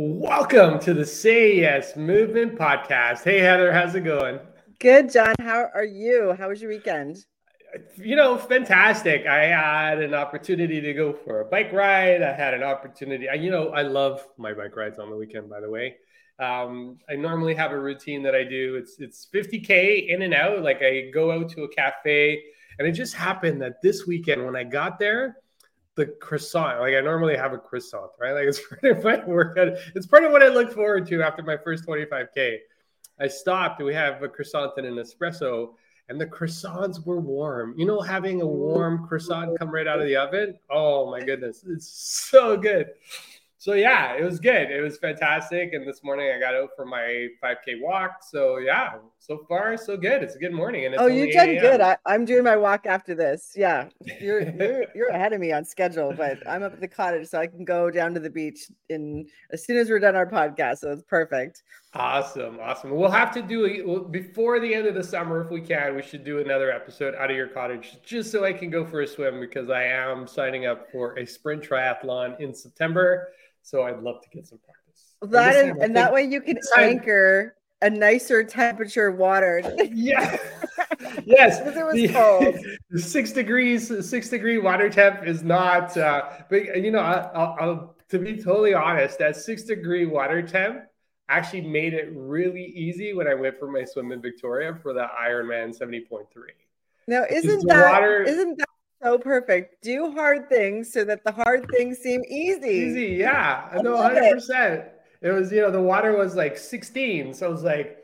Welcome to the Say Yes Movement Podcast. Hey, Heather, how's it going? Good, John. How are you? How was your weekend? You know, fantastic. I had an opportunity to go for a bike ride. I had an opportunity. I, you know, I love my bike rides on the weekend, by the way. Um, I normally have a routine that I do. It's it's 50k in and out. Like I go out to a cafe, and it just happened that this weekend when I got there, the croissant. Like I normally have a croissant, right? Like it's part of my workout. It's part of what I look forward to after my first 25k. I stopped. We have a croissant and an espresso, and the croissants were warm. You know, having a warm croissant come right out of the oven. Oh my goodness, it's so good so yeah, it was good. It was fantastic. And this morning I got out for my 5K walk. So yeah, so far so good. It's a good morning. And oh, you done good. I, am doing my walk after this. Yeah, you're, you're you're ahead of me on schedule, but I'm up at the cottage, so I can go down to the beach in as soon as we're done our podcast. So it's perfect. Awesome, awesome. We'll have to do it before the end of the summer if we can. We should do another episode out of your cottage just so I can go for a swim because I am signing up for a sprint triathlon in September. So I'd love to get some practice. That and, and, that way you can anchor a nicer temperature water. yeah. yes. Because it was the, cold. Six degrees, six degree water temp is not. Uh, but you know, I, I'll, I'll to be totally honest, that six degree water temp actually made it really easy when I went for my swim in Victoria for the Ironman 70.3. Now, isn't that water, isn't that so perfect. Do hard things so that the hard things seem easy. Easy, yeah. I know 100%. It. it was, you know, the water was like 16. So I was like,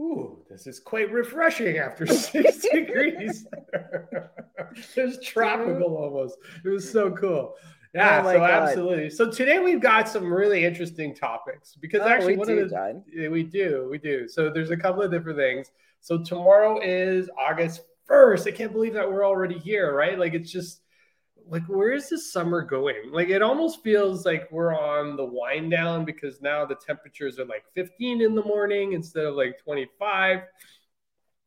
ooh, this is quite refreshing after six degrees. it was tropical almost. It was so cool. Yeah, oh so God. absolutely. So today we've got some really interesting topics because oh, actually one do, of the John. we do, we do. So there's a couple of different things. So tomorrow is August first. I can't believe that we're already here, right? Like it's just like where is this summer going? Like it almost feels like we're on the wind down because now the temperatures are like 15 in the morning instead of like 25.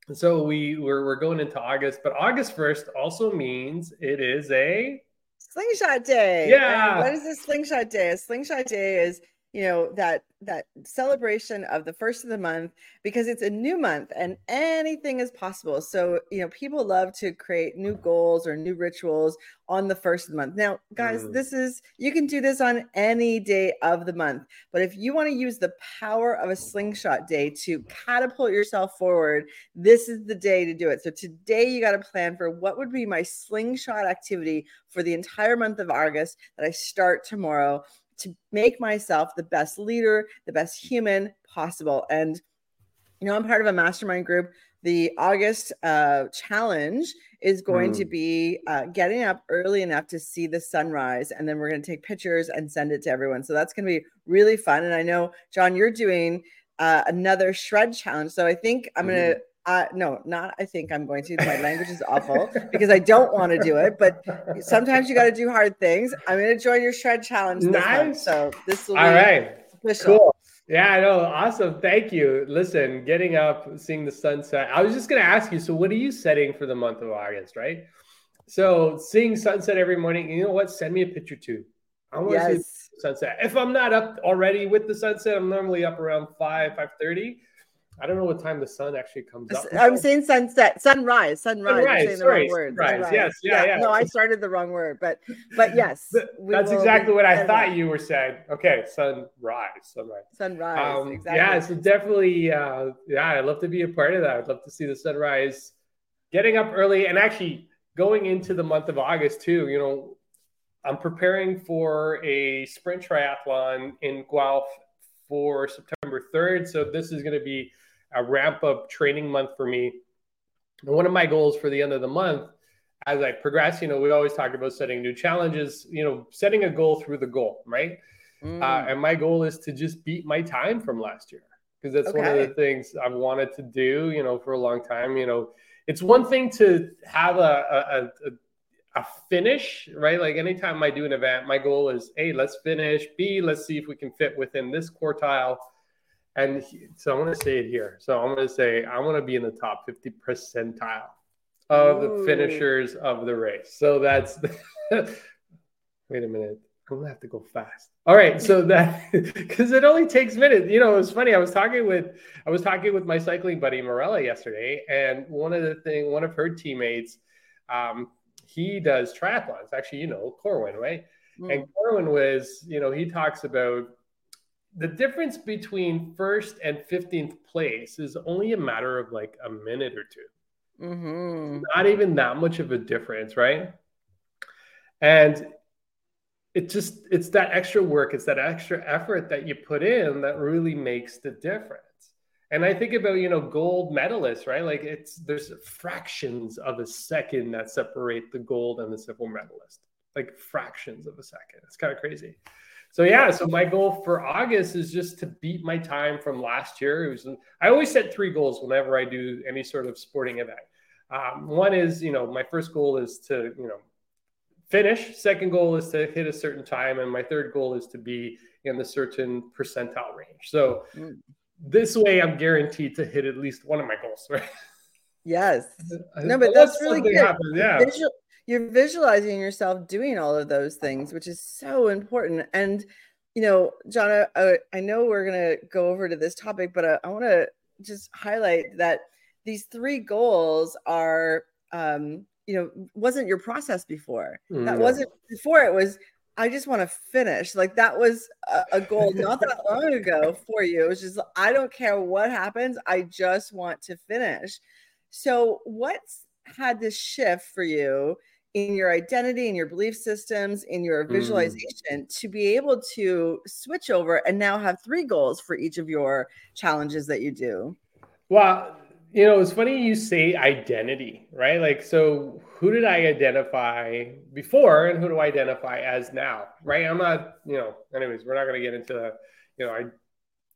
And so we we're, we're going into August, but August 1st also means it is a slingshot day. Yeah. And what is a slingshot day? A slingshot day is you know that that celebration of the first of the month because it's a new month and anything is possible. So you know people love to create new goals or new rituals on the first of the month. Now guys mm. this is you can do this on any day of the month but if you want to use the power of a slingshot day to catapult yourself forward this is the day to do it. So today you got to plan for what would be my slingshot activity for the entire month of august that i start tomorrow to make myself the best leader, the best human possible. And, you know, I'm part of a mastermind group. The August uh, challenge is going mm. to be uh, getting up early enough to see the sunrise. And then we're going to take pictures and send it to everyone. So that's going to be really fun. And I know, John, you're doing uh, another shred challenge. So I think I'm going to mm. Uh, no, not I think I'm going to. My language is awful because I don't want to do it, but sometimes you got to do hard things. I'm going to join your shred challenge. Nice. Month, so this will all right. Official. Cool. Yeah, I know. Awesome. Thank you. Listen, getting up, seeing the sunset. I was just going to ask you. So, what are you setting for the month of August? Right. So, seeing sunset every morning. You know what? Send me a picture too. I want yes. to see sunset. If I'm not up already with the sunset, I'm normally up around five, five thirty I don't know what time the sun actually comes up. I'm saying sunset, sunrise, sunrise. sunrise saying sorry, the wrong word. Sunrise. Yes, yeah, yeah, yeah, No, I started the wrong word, but but yes, that's exactly what I thought you were saying. Okay, sunrise, sunrise, sunrise. Um, exactly. Yeah, so definitely, uh, yeah, I'd love to be a part of that. I'd love to see the sunrise, getting up early, and actually going into the month of August too. You know, I'm preparing for a sprint triathlon in Guelph for September 3rd. So this is going to be a ramp up training month for me. And one of my goals for the end of the month, as I progress, you know, we always talk about setting new challenges, you know, setting a goal through the goal, right? Mm. Uh, and my goal is to just beat my time from last year because that's okay. one of the things I've wanted to do, you know, for a long time. You know, it's one thing to have a, a, a a finish, right? Like anytime I do an event, my goal is A, let's finish. B, let's see if we can fit within this quartile. And so I'm going to say it here. So I'm going to say I want to be in the top 50 percentile of Ooh. the finishers of the race. So that's wait a minute. I'm gonna have to go fast. All right, so that because it only takes minutes. You know, it was funny. I was talking with I was talking with my cycling buddy Morella yesterday, and one of the thing, one of her teammates, um, he does triathlons. Actually, you know, Corwin, right? Mm. And Corwin was, you know, he talks about the difference between first and 15th place is only a matter of like a minute or 2 mm-hmm. Not even that much of a difference, right? And it just it's that extra work, it's that extra effort that you put in that really makes the difference. And I think about, you know, gold medalists, right? Like it's there's fractions of a second that separate the gold and the silver medalist. Like fractions of a second. It's kind of crazy. So yeah, so my goal for August is just to beat my time from last year. It was I always set three goals whenever I do any sort of sporting event. Um, one is, you know, my first goal is to, you know, finish. Second goal is to hit a certain time, and my third goal is to be in the certain percentile range. So mm. this way, I'm guaranteed to hit at least one of my goals, right? Yes. No, but that's really good. Happens, yeah. Visual, you're visualizing yourself doing all of those things, which is so important. And, you know, John, I, I know we're going to go over to this topic, but I, I want to just highlight that these three goals are, um, you know, wasn't your process before. Mm, that wasn't before. It was, I just want to finish. Like that was a, a goal not that long ago for you. It was just, I don't care what happens. I just want to finish. So, what's had this shift for you in your identity, in your belief systems, in your mm. visualization mm. to be able to switch over and now have three goals for each of your challenges that you do? Well, you know, it's funny you say identity, right? Like, so who did I identify before and who do I identify as now, right? I'm not, you know, anyways, we're not going to get into, you know, I,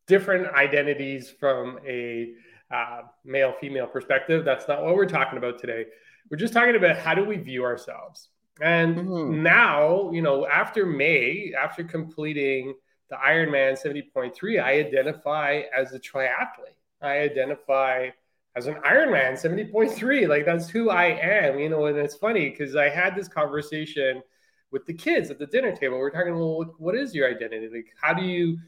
different identities from a uh, male female perspective. That's not what we're talking about today. We're just talking about how do we view ourselves. And mm-hmm. now, you know, after May, after completing the Ironman 70.3, I identify as a triathlete. I identify as an Ironman 70.3. Like that's who I am, you know. And it's funny because I had this conversation with the kids at the dinner table. We're talking, well, what is your identity? Like, how do you,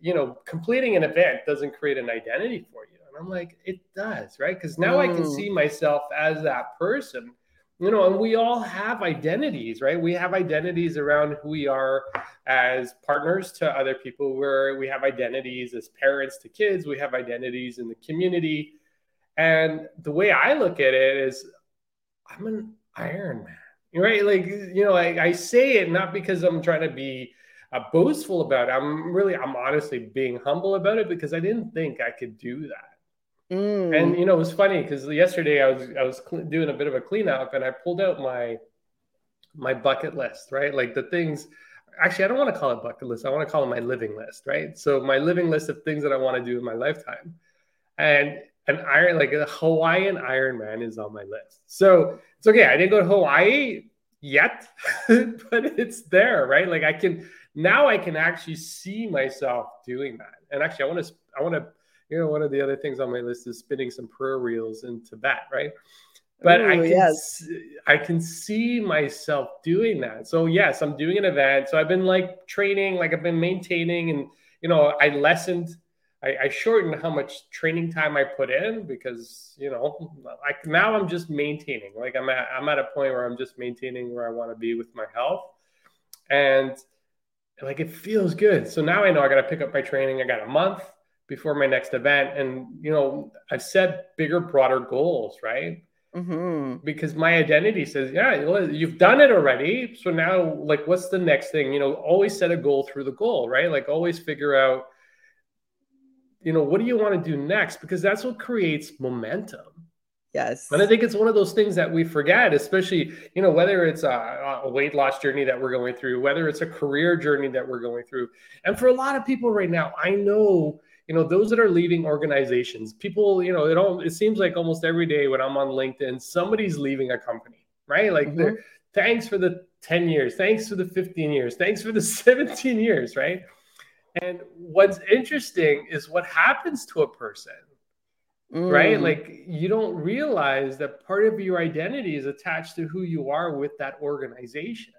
you know, completing an event doesn't create an identity for you. I'm like, it does, right? Because now mm. I can mm. see myself as that person, you know, and we all have identities, right? We have identities around who we are as partners to other people, where we have identities as parents to kids, we have identities in the community. And the way I look at it is, I'm an Ironman, right? Like, you know, I, I say it not because I'm trying to be uh, boastful about it. I'm really, I'm honestly being humble about it because I didn't think I could do that. Mm. And you know, it was funny because yesterday I was I was doing a bit of a cleanup and I pulled out my my bucket list, right? Like the things. Actually, I don't want to call it bucket list. I want to call it my living list, right? So my living list of things that I want to do in my lifetime, and an iron like a Hawaiian Ironman is on my list. So it's okay. I didn't go to Hawaii yet, but it's there, right? Like I can now I can actually see myself doing that. And actually, I want to I want to you know, one of the other things on my list is spinning some prayer wheels in Tibet, right? But Ooh, I can yes. I can see myself doing that. So yes, I'm doing an event. So I've been like training, like I've been maintaining, and you know, I lessened, I, I shortened how much training time I put in because you know, like now I'm just maintaining. Like I'm at I'm at a point where I'm just maintaining where I want to be with my health, and like it feels good. So now I know I got to pick up my training. I got a month before my next event. And, you know, I've set bigger, broader goals, right? Mm-hmm. Because my identity says, yeah, you've done it already. So now, like, what's the next thing? You know, always set a goal through the goal, right? Like, always figure out, you know, what do you want to do next? Because that's what creates momentum. Yes. And I think it's one of those things that we forget, especially, you know, whether it's a, a, weight loss journey that we're going through, whether it's a career journey that we're going through. And for a lot of people right now, I know you know those that are leaving organizations people you know it all it seems like almost every day when i'm on linkedin somebody's leaving a company right? Like mm-hmm. thanks for the 10 years. Thanks for the 15 years. Thanks for the 17 years right? And what's interesting is what happens to a person mm. right like you don't realize that part of your identity is attached to who you are with that organization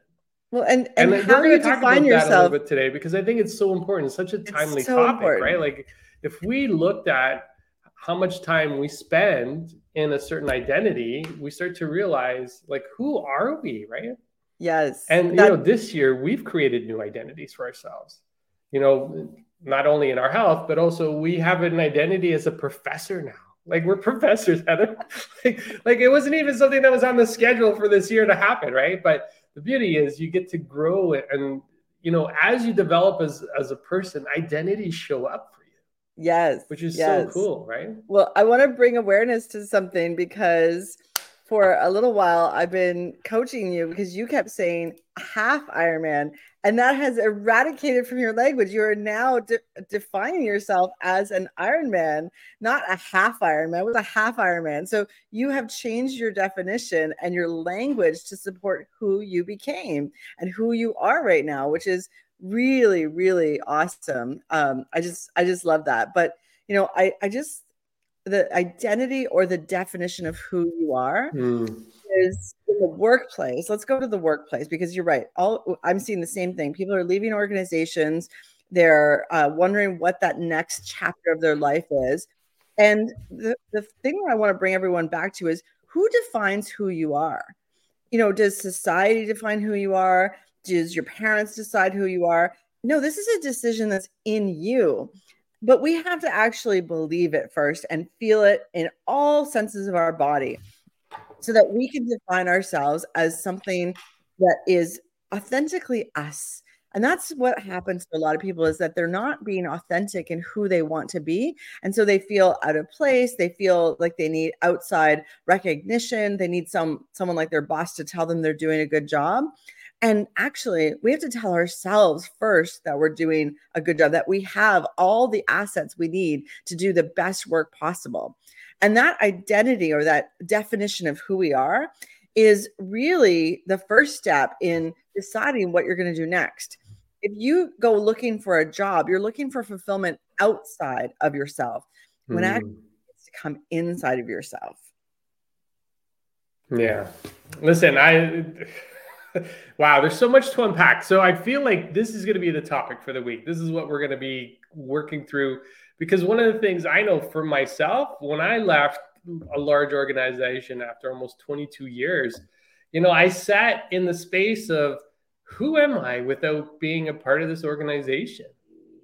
Well, and and, and how we're you define that a yourself. little bit today because I think it's so important. It's such a timely so topic, important. right? Like if we looked at how much time we spend in a certain identity, we start to realize like who are we, right? Yes. And that- you know, this year we've created new identities for ourselves. You know, not only in our health, but also we have an identity as a professor now. Like we're professors, Heather. like, like it wasn't even something that was on the schedule for this year to happen, right? But the beauty is you get to grow it and you know, as you develop as as a person, identities show up for you, yes. which is yes. so cool, right? Well, I want to bring awareness to something because for a little while I've been coaching you because you kept saying half Ironman, and that has eradicated from your language. You are now de- defining yourself as an Ironman, not a half Ironman. With a half Ironman, so you have changed your definition and your language to support who you became and who you are right now, which is really, really awesome. Um, I just, I just love that. But you know, I, I just the identity or the definition of who you are Mm. is in the workplace. Let's go to the workplace because you're right. All I'm seeing the same thing. People are leaving organizations. They're uh, wondering what that next chapter of their life is. And the, the thing that I want to bring everyone back to is who defines who you are? You know, does society define who you are? Does your parents decide who you are? No, this is a decision that's in you but we have to actually believe it first and feel it in all senses of our body so that we can define ourselves as something that is authentically us. And that's what happens to a lot of people is that they're not being authentic in who they want to be. And so they feel out of place. They feel like they need outside recognition. They need some someone like their boss to tell them they're doing a good job and actually, we have to tell ourselves first that we're doing a good job, that we have all the assets we need to do the best work possible. And that identity or that definition of who we are is really the first step in deciding what you're going to do next. If you go looking for a job, you're looking for fulfillment outside of yourself when Mm. actually it's to come inside of yourself. Yeah. Listen, I wow, there's so much to unpack. So I feel like this is going to be the topic for the week. This is what we're going to be working through because one of the things I know for myself when I left a large organization after almost 22 years, you know, I sat in the space of who am I without being a part of this organization?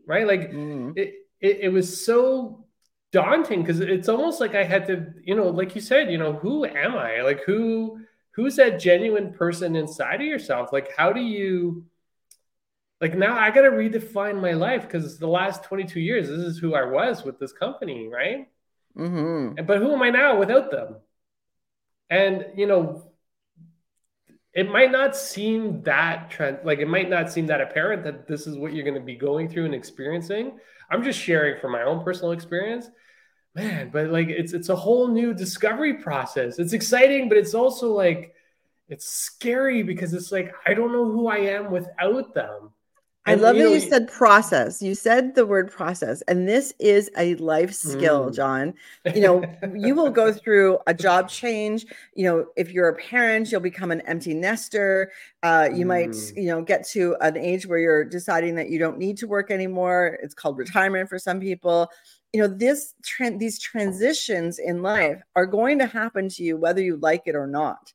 Right? Like Mm. it, it, it was so daunting because it's almost like I had to, you know, like you said, you know, who am I? Like who who's that genuine person inside of yourself? Like how do you like now I gotta redefine my life because the last 22 years, this is who I was with this company, right? Mhm. And but who am I now without them? And you know, it might not seem that trend like it might not seem that apparent that this is what you're going to be going through and experiencing. I'm just sharing from my own personal experience. Man, but like it's it's a whole new discovery process. It's exciting, but it's also like it's scary because it's like I don't know who I am without them. I And, love that know, you said process. You said the word process, and this is a life skill, Mm. John. You know, you will go through a job change. You know, if you're a parent, you'll become an empty nester. Uh, you might, Mm. you know, get to an age where you're deciding that you don't need to work anymore. It's called retirement for some people. You know, this trend, these transitions in life are going to happen to you whether you like it or not.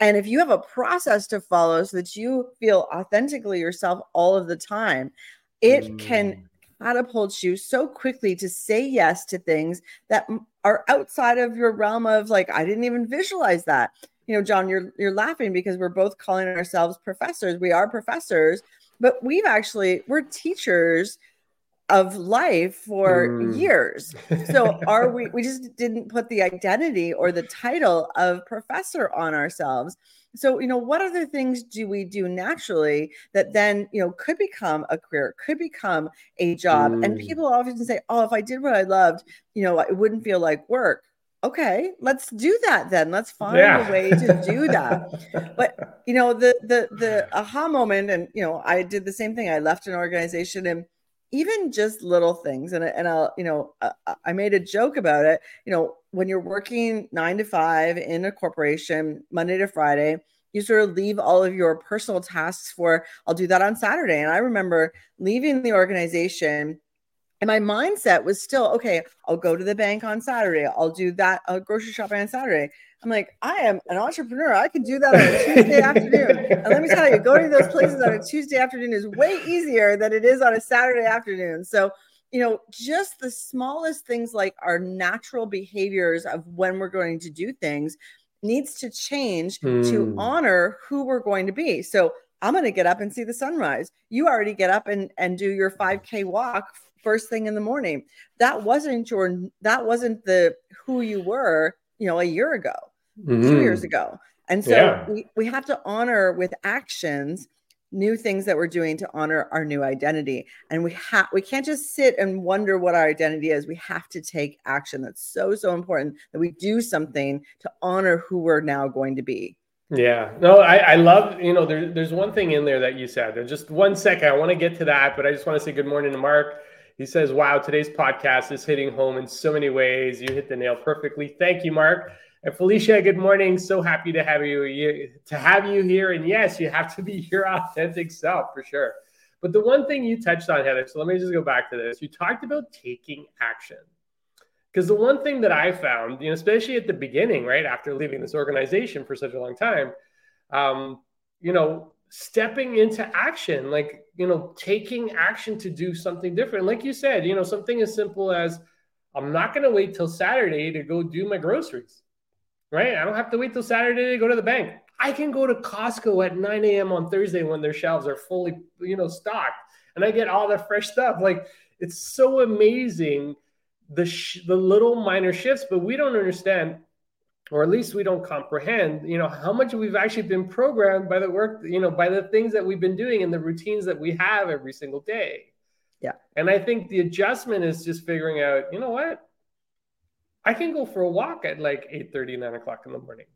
And if you have a process to follow so that you feel authentically yourself all of the time, it can Mm. catapult you so quickly to say yes to things that are outside of your realm of like I didn't even visualize that. You know, John, you're you're laughing because we're both calling ourselves professors. We are professors, but we've actually we're teachers of life for Mm. years. So are we we just didn't put the identity or the title of professor on ourselves. So, you know, what other things do we do naturally that then, you know, could become a career, could become a job? And Mm. people often say, "Oh, if I did what I loved, you know, it wouldn't feel like work." Okay, let's do that then. Let's find Yeah. a way to do that but you know the the the aha moment and you know i did the same thing i left an organization and even just little things and, I- and i'll you know uh, i made a joke about it you know when you're working nine to five in a corporation monday to friday you sort of leave all of your personal tasks for I'll do that on Saturday. And I remember leaving the organization and my mindset was still okay, I'll go to the bank on Saturday. I'll do that I'll grocery shopping on Saturday. I'm like, I am an entrepreneur. I can do that on a Tuesday afternoon. And let me tell you, going to those places on a Tuesday afternoon is way easier than it is on a Saturday afternoon. So, you know, just the smallest things like our natural behaviors of when we're going to do things needs to change mm. to hmm. honor who we're going to be. So, I'm going to get up and see the sunrise. You already get up and, and do your 5K walk first thing in the morning. That wasn't your that wasn't the who you were, you know, a year ago mm-hmm. two years ago. And so yeah. we, we have to honor with actions new things that we're doing to honor our new identity. And we have we can't just sit and wonder what our identity is. We have to take action. That's so, so important that we do something to honor who we're now going to be. Yeah, no, I, I love, you know, there, there's one thing in there that you said. There's just one second. I want to get to that, but I just want to say good morning to Mark. He says, Wow, today's podcast is hitting home in so many ways. You hit the nail perfectly. Thank you, Mark. And Felicia, good morning. So happy to have you, to have you here. And yes, you have to be your authentic self for sure. But the one thing you touched on, Heather, so let me just go back to this. You talked about taking action. Because the one thing that I found, you know, especially at the beginning, right after leaving this organization for such a long time, um, you know, stepping into action, like you know, taking action to do something different. Like you said, you know, something as simple as I'm not going to wait till Saturday to go do my groceries right? I don't have to wait till Saturday to go to the bank. I can go to Costco at 9 a.m. on Thursday when their shelves are fully, you know, stocked, and I get all the fresh stuff. Like it's so amazing the sh- the little minor shifts, but we don't understand, or at least we don't comprehend, you know, how much we've actually been programmed by the work, you know, by the things that we've been doing and the routines that we have every single day. Yeah. And I think the adjustment is just figuring out, you know what, I can go for a walk at like 8 30, 9 o'clock in the morning.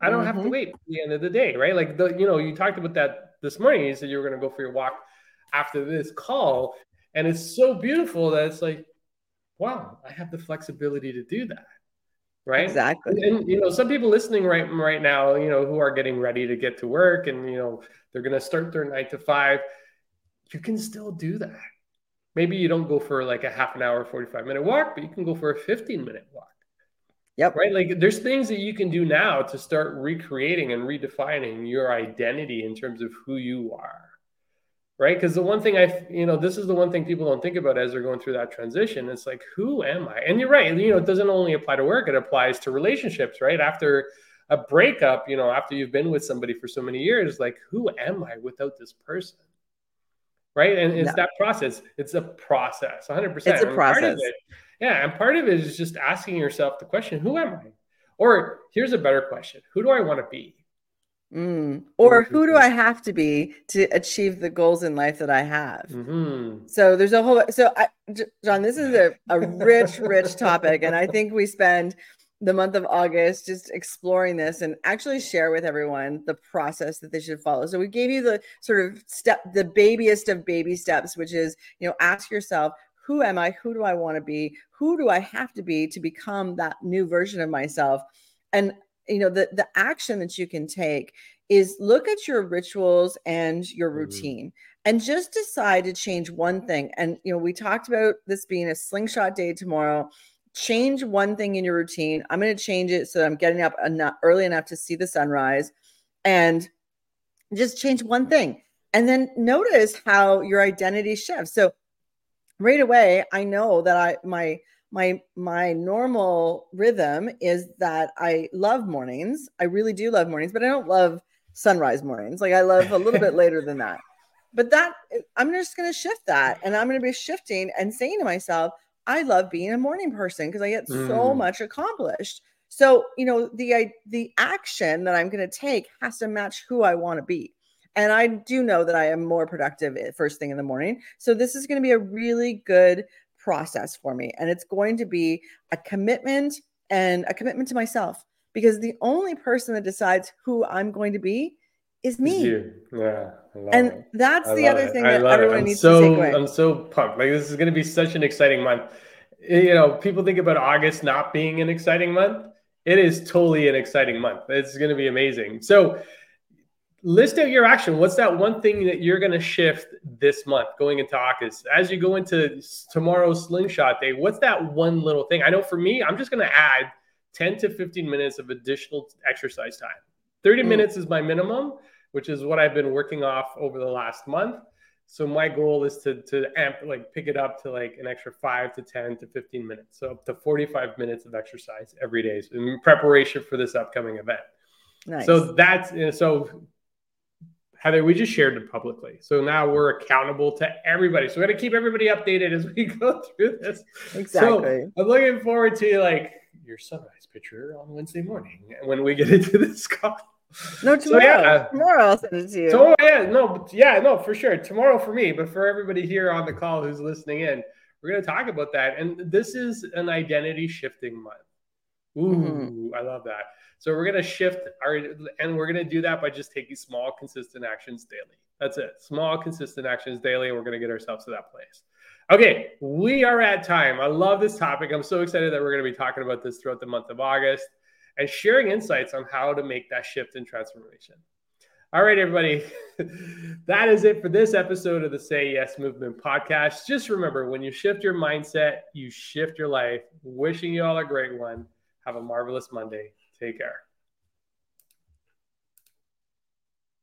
I don't mm-hmm. have to mm-hmm. wait the end of the day, right? Like the, you know, you talked about that this morning. You said you were going to go for your walk after this call. And it's so beautiful that it's like, wow, I have the flexibility to do that. Right. Exactly. And, and you know, some people listening right right now, you know, who are getting ready to get to work and you know, they're gonna start their nine to five, you can still do that. Maybe you don't go for like a half an hour 45 minute walk but you can go for a 15 minute walk. Yep. Right? Like there's things that you can do now to start recreating and redefining your identity in terms of who you are right because the one thing i you know this is the one thing people don't think about as they're going through that transition it's like who am i and you're right you know it doesn't only apply to work it applies to relationships right after a breakup you know after you've been with somebody for so many years like who am i without this person right? And it's no. that process. It's a process, 100%. It's a process. It, yeah, and part of it is just asking yourself the question, who am I? Or here's a better question, who do I want to be? Mm. Or who do I have to be to achieve the goals in life that I have? Mm-hmm. So there's a whole. So I, John, this is a, a rich, rich topic, and I think we spend the month of August just exploring this and actually share with everyone the process that they should follow. So we gave you the sort of step, the babyest of baby steps, which is, you know, ask yourself, who am I? Who do I want to be? Who do I have to be to become that new version of myself? And you know, the the action that you can take is look at your rituals and your mm-hmm. routine mm-hmm. and just decide to change one thing. And you know, we talked about this being a slingshot day tomorrow change one thing in your routine. I'm going to change it so I'm getting up enough, early enough to see the sunrise and just change one thing. And then notice how your identity shifts. So right away, I know that I my my my normal rhythm is that I love mornings. I really do love mornings, but I don't love sunrise mornings. Like I love a little bit later than that. But that I'm just going to shift that and I'm going to be shifting and saying to myself, I love being a morning person because I get mm. so much accomplished. So, you know, the the action that I'm going to take has to match who I want to be. And I do know that I am more productive first thing in the morning. So this is going to be a really good process for me and it's going to be a commitment and a commitment to myself because the only person that decides who I'm going to be is me. Yeah. And it. that's I the other it. thing that everyone needs so, to take away. I'm so pumped. Like this is going to be such an exciting month. You know, people think about August not being an exciting month. It is totally an exciting month. It's going to be amazing. So, list out your action. What's that one thing that you're going to shift this month going into August? As you go into tomorrow's slingshot day, what's that one little thing? I know for me, I'm just going to add 10 to 15 minutes of additional exercise time. 30 mm. minutes is my minimum, which is what I've been working off over the last month. So my goal is to to amp like pick it up to like an extra five to 10 to 15 minutes. So up to 45 minutes of exercise every day in preparation for this upcoming event. Nice. So that's so Heather, we just shared it publicly. So now we're accountable to everybody. So we got to keep everybody updated as we go through this. Exactly. So I'm looking forward to like your sunrise picture on Wednesday morning when we get into this call. No, tomorrow. So, yeah. Uh, tomorrow I'll send it to you. Tomorrow, yeah, no, yeah, no, for sure. Tomorrow for me, but for everybody here on the call who's listening in, we're going to talk about that. And this is an identity shifting month. Ooh, mm-hmm. I love that. So we're to shift our, and we're to do that by just taking small, consistent actions daily. That's it. Small, consistent actions daily. And we're to get ourselves to that place. Okay, we are at time. I love this topic. I'm so excited that we're to be talking about this throughout the month of August and sharing insights on how to make that shift and transformation. All right, everybody. that is it for this episode of the Say Yes Movement podcast. Just remember when you shift your mindset, you shift your life. Wishing you all a great one. Have a marvelous Monday. Take care.